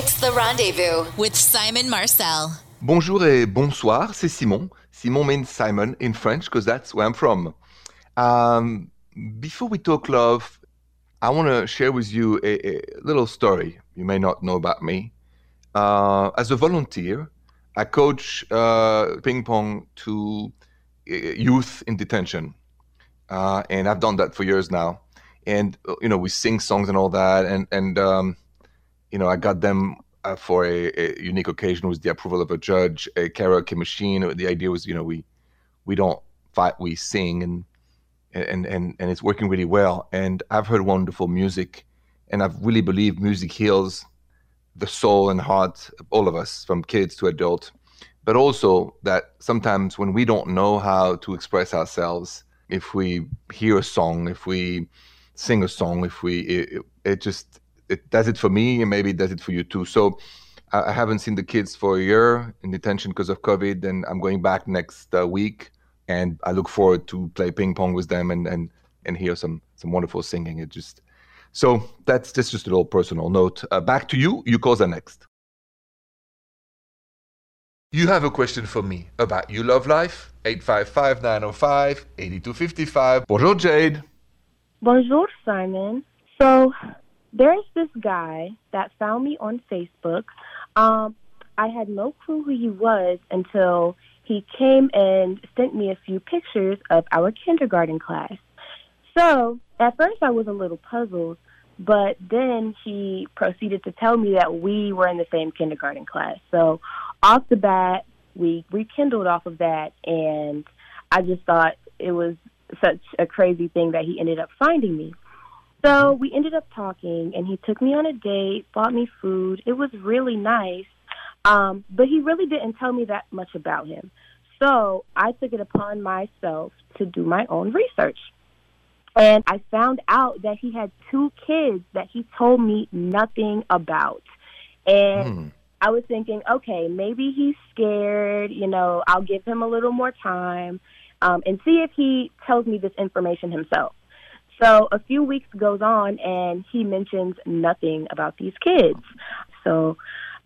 It's the rendezvous with Simon Marcel. Bonjour et bonsoir, c'est Simon. Simon means Simon in French because that's where I'm from. Um, before we talk love, I want to share with you a, a, little story you may not know about me. Uh, as a volunteer, I coach uh, ping pong to uh, youth in detention, uh, and I've done that for years now. And uh, you know, we sing songs and all that, and and um, you know, I got them uh, for a, a, unique occasion with the approval of a judge, a karaoke machine. The idea was, you know, we we don't fight, we sing, and and and and it's working really well. And I've heard wonderful music, and I've really believed music heals the soul and heart of all of us, from kids to adult. But also that sometimes when we don't know how to express ourselves, if we hear a song, if we sing a song, if we it, it just it does it for me and maybe it does it for you too. So I, haven't seen the kids for a year in detention because of COVID, and I'm going back next uh, week, and I look forward to play ping pong with them and and and hear some some wonderful singing. It just so that's, that's just a little personal note. Uh, back to you. You call the next. You have a question for me about You Love Life? 855 905 8255. Bonjour, Jade. Bonjour, Simon. So there's this guy that found me on Facebook. Um, I had no clue who he was until he came and sent me a few pictures of our kindergarten class. So at first I was a little puzzled, but then he proceeded to tell me that we were in the same kindergarten class. So off the bat, we rekindled off of that, and I just thought it was such a crazy thing that he ended up finding me. So we ended up talking, and he took me on a date, bought me food. It was really nice, um, but he really didn't tell me that much about him. So I took it upon myself to do my own research. And I found out that he had two kids that he told me nothing about. And mm. I was thinking, okay, maybe he's scared. You know, I'll give him a little more time um, and see if he tells me this information himself. So a few weeks goes on, and he mentions nothing about these kids. So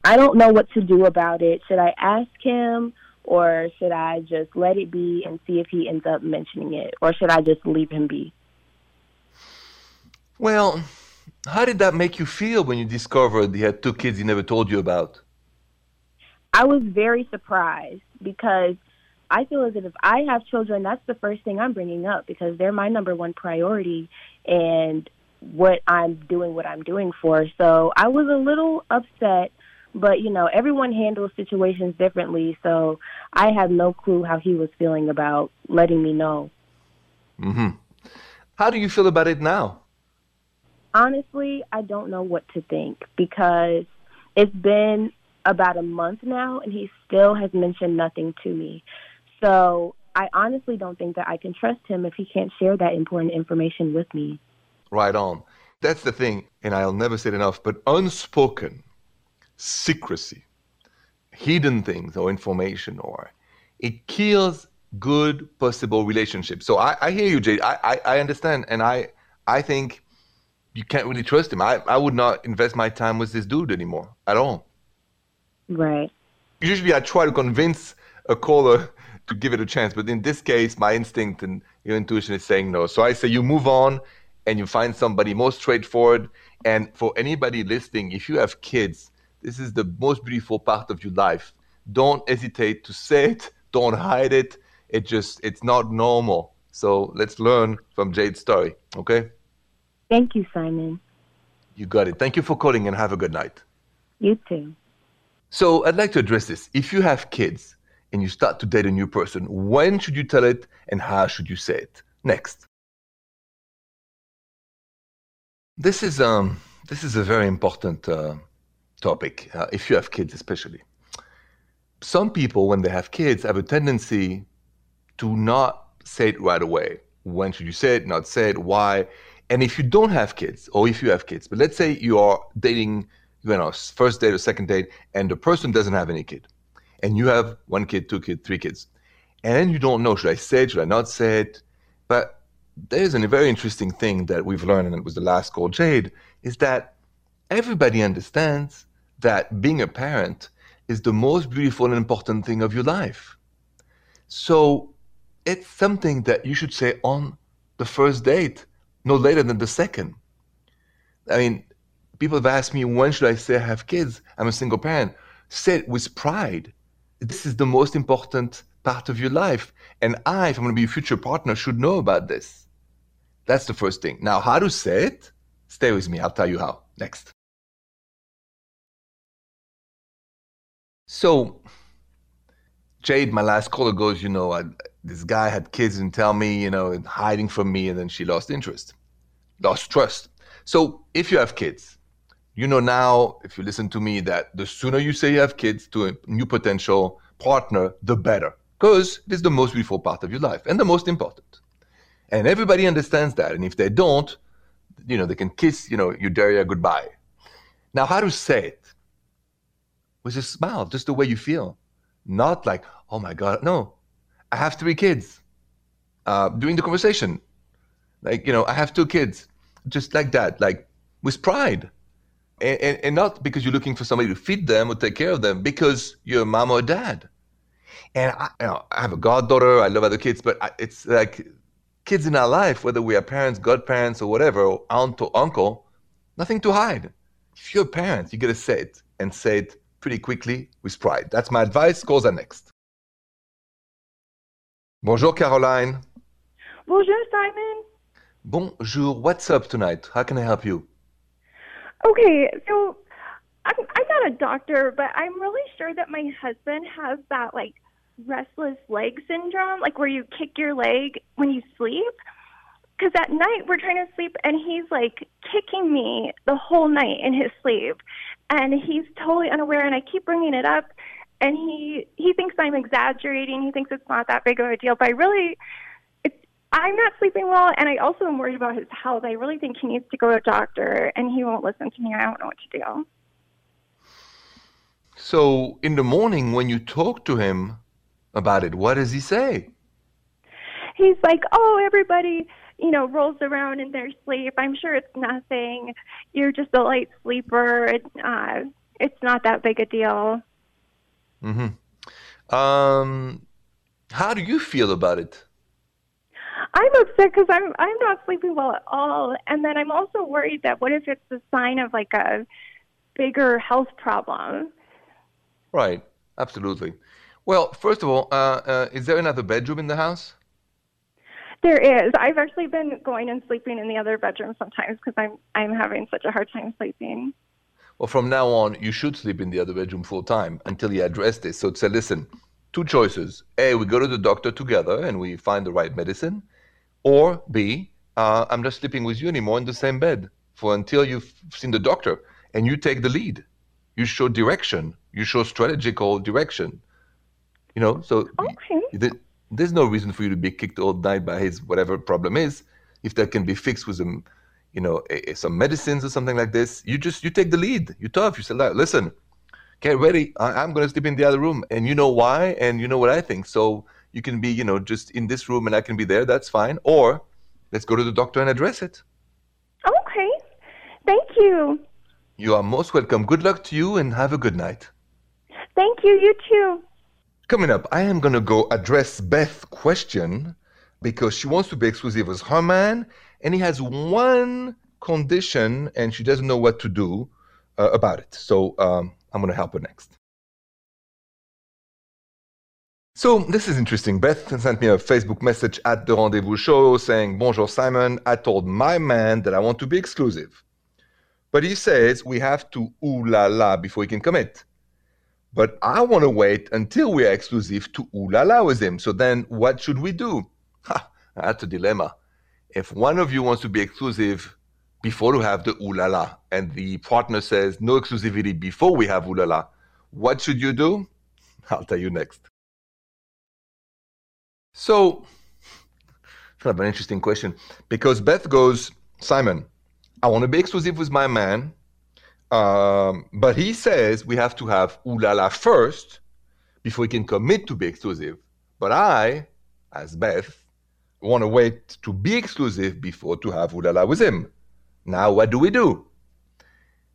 I don't know what to do about it. Should I ask him, or should I just let it be and see if he ends up mentioning it, or should I just leave him be? Well, how did that make you feel when you discovered he had two kids he never told you about? I was very surprised because I feel as if I have children, that's the first thing I'm bringing up because they're my number one priority and what I'm doing, what I'm doing for. So I was a little upset, but you know, everyone handles situations differently. So I have no clue how he was feeling about letting me know. Hmm. How do you feel about it now? Honestly, I don't know what to think because it's been about a month now and he still has mentioned nothing to me. So I honestly don't think that I can trust him if he can't share that important information with me. Right on. That's the thing, and I'll never say it enough, but unspoken secrecy, hidden things or information, or it kills good possible relationships. So I, I hear you, Jay. I, I, I understand, and I I think you can't really trust him. I, I would not invest my time with this dude anymore at all. Right. Usually I try to convince a caller to give it a chance. But in this case, my instinct and your intuition is saying no. So I say you move on and you find somebody more straightforward. And for anybody listening, if you have kids, this is the most beautiful part of your life. Don't hesitate to say it. Don't hide it. It just it's not normal. So let's learn from Jade's story. Okay. Thank you, Simon. You got it. Thank you for calling and have a good night. You too. So I'd like to address this. If you have kids, and you start to date a new person, when should you tell it and how should you say it? Next. This is um this is a very important uh, topic uh, if you have kids especially. Some people when they have kids have a tendency to not say it right away. When should you say it? Not say it. Why? And if you don't have kids, or if you have kids, but let's say you are dating, you know, first date or second date, and the person doesn't have any kid, and you have one kid, two kids, three kids, and you don't know should I say it, should I not say it? But there's a very interesting thing that we've learned, and it was the last call, Jade, is that everybody understands that being a parent is the most beautiful and important thing of your life. So it's something that you should say on the first date, no later than the second. I mean, people have asked me, when should I say I have kids? I'm a single parent. Say it with pride. This is the most important part of your life. And I, if I'm going to be a future partner, should know about this. That's the first thing. Now, how to say it? Stay with me. I'll tell you how. Next. So, Jade, my last caller goes, you know, I, this guy had kids and tell me, you know, hiding from me, and then she lost interest, lost trust. So, if you have kids, you know now, if you listen to me, that the sooner you say you have kids to a new potential partner, the better, because it is the most beautiful part of your life and the most important. And everybody understands that. And if they don't, you know, they can kiss, you know, your derrière goodbye. Now, how to say it? With a smile, just the way you feel. Not like, oh my God, no, I have three kids. Uh, during the conversation, like, you know, I have two kids, just like that, like with pride. And, and, and not because you're looking for somebody to feed them or take care of them, because you're a mom or dad. And I, you know, I have a goddaughter, I love other kids, but I, it's like kids in our life, whether we are parents, godparents, or whatever, or aunt or uncle, nothing to hide. If you're a parent, you got to say it and say it pretty quickly with pride. That's my advice. Calls are next. Bonjour, Caroline. Bonjour, Simon. Bonjour. What's up tonight? How can I help you? Okay, so I'm, I'm not a doctor, but I'm really sure that my husband has that like restless leg syndrome, like where you kick your leg when you sleep. Because at night we're trying to sleep and he's like kicking me the whole night in his sleep, and he's totally unaware. And I keep bringing it up, and he he thinks I'm exaggerating. He thinks it's not that big of a deal, but I really. I'm not sleeping well, and I also am worried about his health. I really think he needs to go to a doctor, and he won't listen to me. I don't know what to do. So, in the morning, when you talk to him about it, what does he say? He's like, "Oh, everybody, you know, rolls around in their sleep. I'm sure it's nothing. You're just a light sleeper. It, uh, it's not that big a deal." Mm-hmm. Um, how do you feel about it? I'm upset because I'm I'm not sleeping well at all, and then I'm also worried that what if it's a sign of like a bigger health problem? Right. Absolutely. Well, first of all, uh, uh, is there another bedroom in the house? There is. I've actually been going and sleeping in the other bedroom sometimes because I'm I'm having such a hard time sleeping. Well, from now on, you should sleep in the other bedroom full time until you address this. So say, listen, two choices. A, we go to the doctor together and we find the right medicine. Or B, uh, I'm not sleeping with you anymore in the same bed for until you've seen the doctor and you take the lead. You show direction. You show strategical direction. You know, so Okay. th- there's no reason for you to be kicked all night by his whatever problem is. If that can be fixed with some, you know, a, a- some medicines or something like this, you just you take the lead. You tough. You say, "Like, listen, get ready. I, I'm going to sleep in the other room, and you know why, and you know what I think. So you can be, you know, just in this room, and I can be there. That's fine. Or let's go to the doctor and address it. Okay. Thank you. You are most welcome. Good luck to you, and have a good night. Thank you. You too. Coming up, I am going to go address Beth's question because she wants to be exclusive with her man, and he has one condition, and she doesn't know what to do uh, about it. So um, I'm going to help her next. So this is interesting. Beth sent me a Facebook message at the Rendezvous Show saying, Bonjour Simon, I told my man that I want to be exclusive. But he says we have to ooh la la before we can commit. But I want to wait until we are exclusive to ooh la la with him. So then what should we do? Ha, that's a dilemma. If one of you wants to be exclusive before to have the ooh la la, and the partner says no exclusivity before we have ooh la la, what should you do? I'll tell you next. So, kind of an interesting question because Beth goes, Simon, I want to be exclusive with my man, um, but he says we have to have ooh la la first before we can commit to be exclusive. But I, as Beth, want to wait to be exclusive before to have ooh la la with him. Now, what do we do?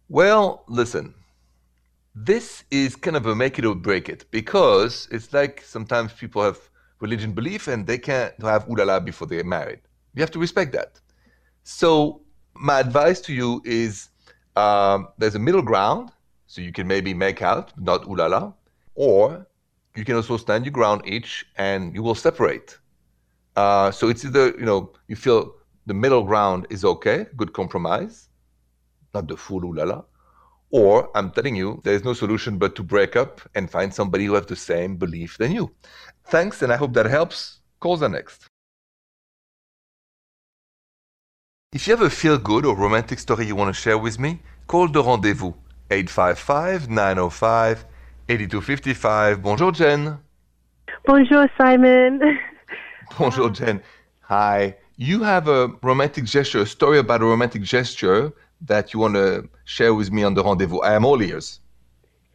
Well, listen, this is kind of a make it or break it because it's like sometimes people have religion belief and they can't have ulala before they get married. You have to respect that. So my advice to you is um, there's a middle ground, so you can maybe make out, not ulala, or you can also stand your ground each and you will separate. Uh, so it's either, you know, you feel the middle ground is okay, good compromise, not the full ulala, or I'm telling you, there is no solution but to break up and find somebody who has the same belief than you. Thanks, and I hope that helps. Calls are next. If you have a feel good or romantic story you want to share with me, call the rendezvous 855 905 8255. Bonjour, Jen. Bonjour, Simon. Bonjour, Jen. Hi. You have a romantic gesture, a story about a romantic gesture that you want to share with me on the rendezvous. I am all ears.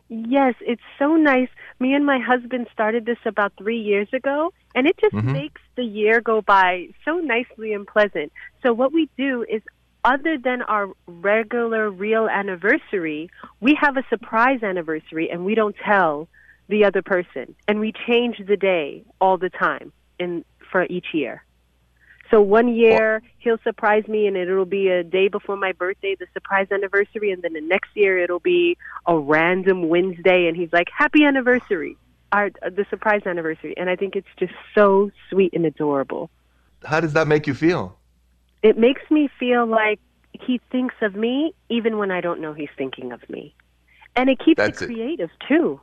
Yes, it's so nice. Me and my husband started this about three years ago, and it just Mhm. makes the year go by so nicely and pleasant. So, what we do is, other than our regular real anniversary, we have a surprise anniversary, and we don't tell the other person, and we change the day all the time in for each year. So one year he'll surprise me, and it'll be a day before my birthday, the surprise anniversary, and then the next year it'll be a random Wednesday, and he's like, "Happy anniversary!" Our the surprise anniversary, and I think it's just so sweet and adorable. How does that make you feel? It makes me feel like he thinks of me even when I don't know he's thinking of me, and it keeps That's it it. creative too.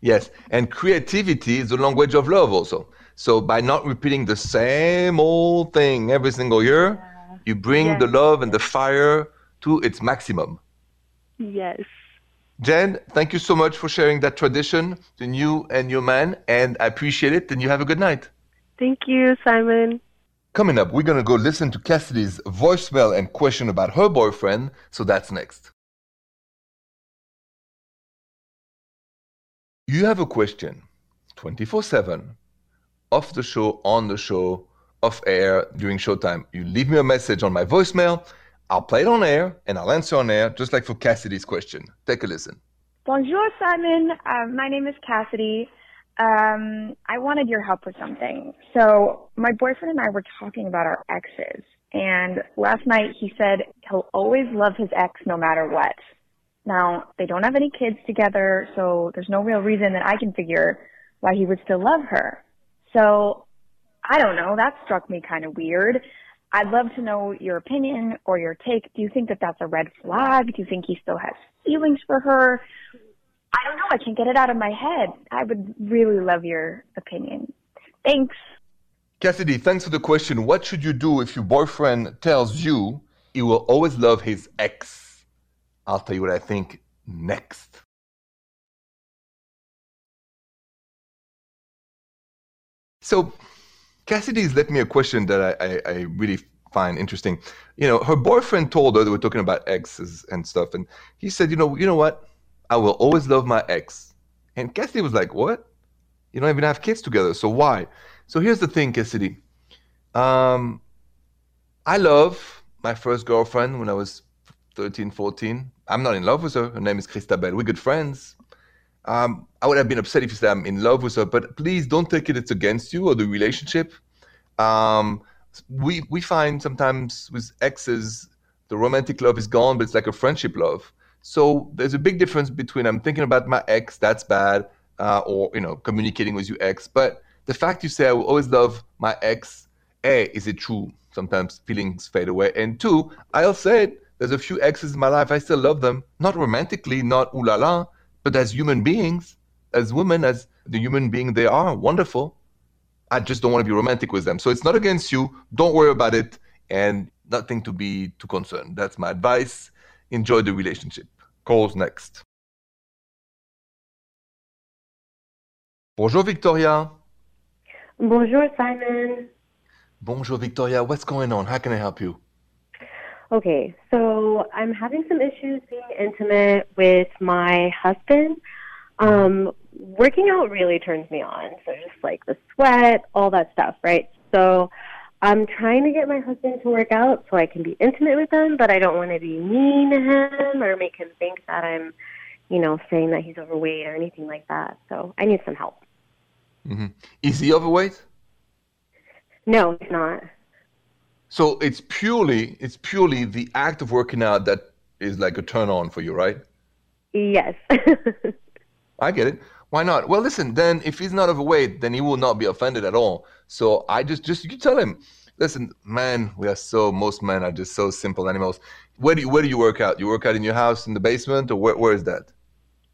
Yes, and creativity is the language of love also. So by not repeating the same old thing every single year, you bring Yes. the love and the fire to its maximum. Yes. Jen, thank you so much for sharing that tradition to you and your man, and I appreciate it, and you have a good night. Thank you, Simon. Coming up, we're going to go listen to Cassidy's voicemail and question about her boyfriend, so that's next. You have a question 24 7, off the show, on the show, off air, during showtime. You leave me a message on my voicemail, I'll play it on air, and I'll answer on air, just like for Cassidy's question. Take a listen. Bonjour, Simon. Um, my name is Cassidy. Um, I wanted your help with something. So, my boyfriend and I were talking about our exes, and last night he said he'll always love his ex no matter what. Now, they don't have any kids together, so there's no real reason that I can figure why he would still love her. So, I don't know. That struck me kind of weird. I'd love to know your opinion or your take. Do you think that that's a red flag? Do you think he still has feelings for her? I don't know. I can't get it out of my head. I would really love your opinion. Thanks. Cassidy, thanks for the question. What should you do if your boyfriend tells you he will always love his ex? I'll tell you what I think next. So, Cassidy's left me a question that I, I, I really find interesting. You know, her boyfriend told her they were talking about exes and stuff, and he said, "You know, you know what? I will always love my ex." And Cassidy was like, "What? You don't even have kids together, so why?" So here's the thing, Cassidy. Um, I love my first girlfriend when I was 13, 14. I'm not in love with her. Her name is Christabel. We're good friends. Um, I would have been upset if you said I'm in love with her, but please don't take it it's against you or the relationship. Um, we we find sometimes with exes the romantic love is gone, but it's like a friendship love. So there's a big difference between I'm thinking about my ex, that's bad, uh, or you know communicating with your ex. But the fact you say I will always love my ex, a is it true? Sometimes feelings fade away, and two, I'll say it. There's a few exes in my life I still love them, not romantically, not ooh la la, but as human beings, as women, as the human being they are, wonderful. I just don't want to be romantic with them. So it's not against you. Don't worry about it and nothing to be too concerned. That's my advice. Enjoy the relationship. Calls next. Bonjour, Victoria. Bonjour, Simon. Bonjour, Victoria. What's going on? How can I help you? Okay, so I'm having some issues being intimate with my husband. Um, working out really turns me on. So just like the sweat, all that stuff, right? So I'm trying to get my husband to work out so I can be intimate with him, but I don't want to be mean to him or make him think that I'm you know, saying that he's overweight or anything like that. So I need some help. Mm-hmm. Is he overweight? No, he's not. So it's purely it's purely the act of working out that is like a turn on for you, right? Yes. I get it. Why not? Well, listen. Then, if he's not overweight, then he will not be offended at all. So I just, just you tell him, listen, man, we are so most men are just so simple animals. Where do you, where do you work out? You work out in your house in the basement, or where, where is that?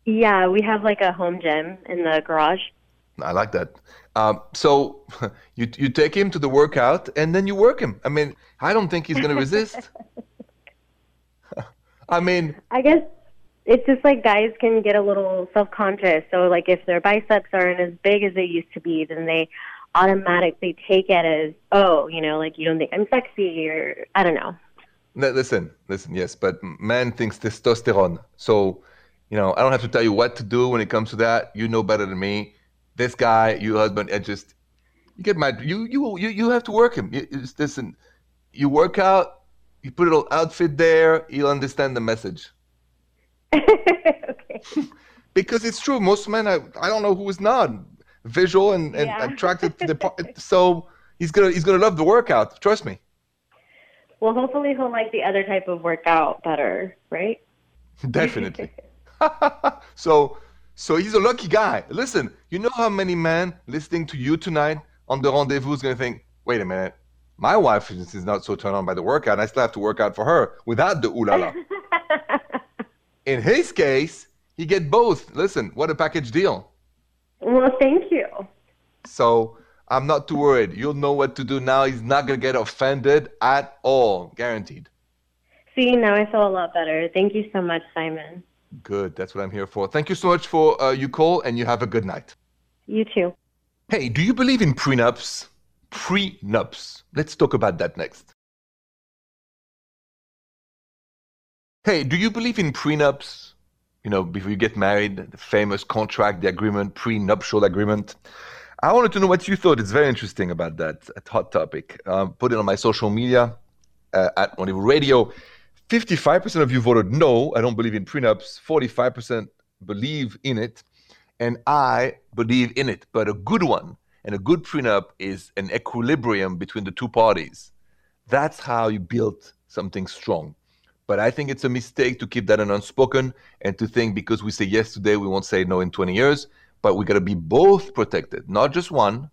Yeah, we have like a home gym in the garage. I like that. Um, so you you take him to the workout, and then you work him. I mean, I don't think he's going to resist. I mean, I guess it's just like guys can get a little self-conscious. So like if their biceps aren't as big as they used to be, then they automatically take it as, oh, you know, like you don't think I'm sexy or I don't know. No, listen, listen, yes, but man thinks testosterone. So, you know, I don't have to tell you what to do when it comes to that. You know better than me. This guy, your husband, and just you get my you you you you have to work him. You, just listen, you work out, you put a little outfit there, you'll understand the message. okay. because it's true. Most men, I, I don't know who is not visual and, and Yeah. attracted to the part. So he's gonna he's gonna love the workout. Trust me. Well, hopefully he'll like the other type of workout better, right? Definitely. so so he's a lucky guy. Listen, you know how many men listening to you tonight on the rendezvous is gonna think, wait a minute, my wife is not so turned on by the workout. I still have to work out for her without the ooh la la. In his case, he get both. Listen, what a package deal. well, thank you. So I'm not too worried. You'll know what to do now. He's not gonna get offended at all, guaranteed. See, now I feel a lot better. Thank you so much, Simon. Good. That's what I'm here for. Thank you so much for uh, you call, and you have a good night. You too. Hey, do you believe in prenups? Prenups. Let's talk about that next. Hey, do you believe in prenups? You know, before you get married, the famous contract, the agreement, prenuptial agreement. I wanted to know what you thought. It's very interesting about that. Hot topic. Um, put it on my social media uh, at Rendezvous Radio. 55% of you voted no. I don't believe in prenups. 45% believe in it. And I believe in it. But a good one and a good prenup is an equilibrium between the two parties. That's how you build something strong. But I think it's a mistake to keep that an unspoken and to think because we say yes today, we won't say no in 20 years. But we got to be both protected, not just one,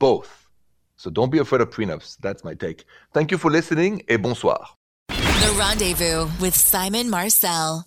both. So don't be afraid of prenups. That's my take. Thank you for listening et bonsoir. The Rendezvous with Simon Marcel.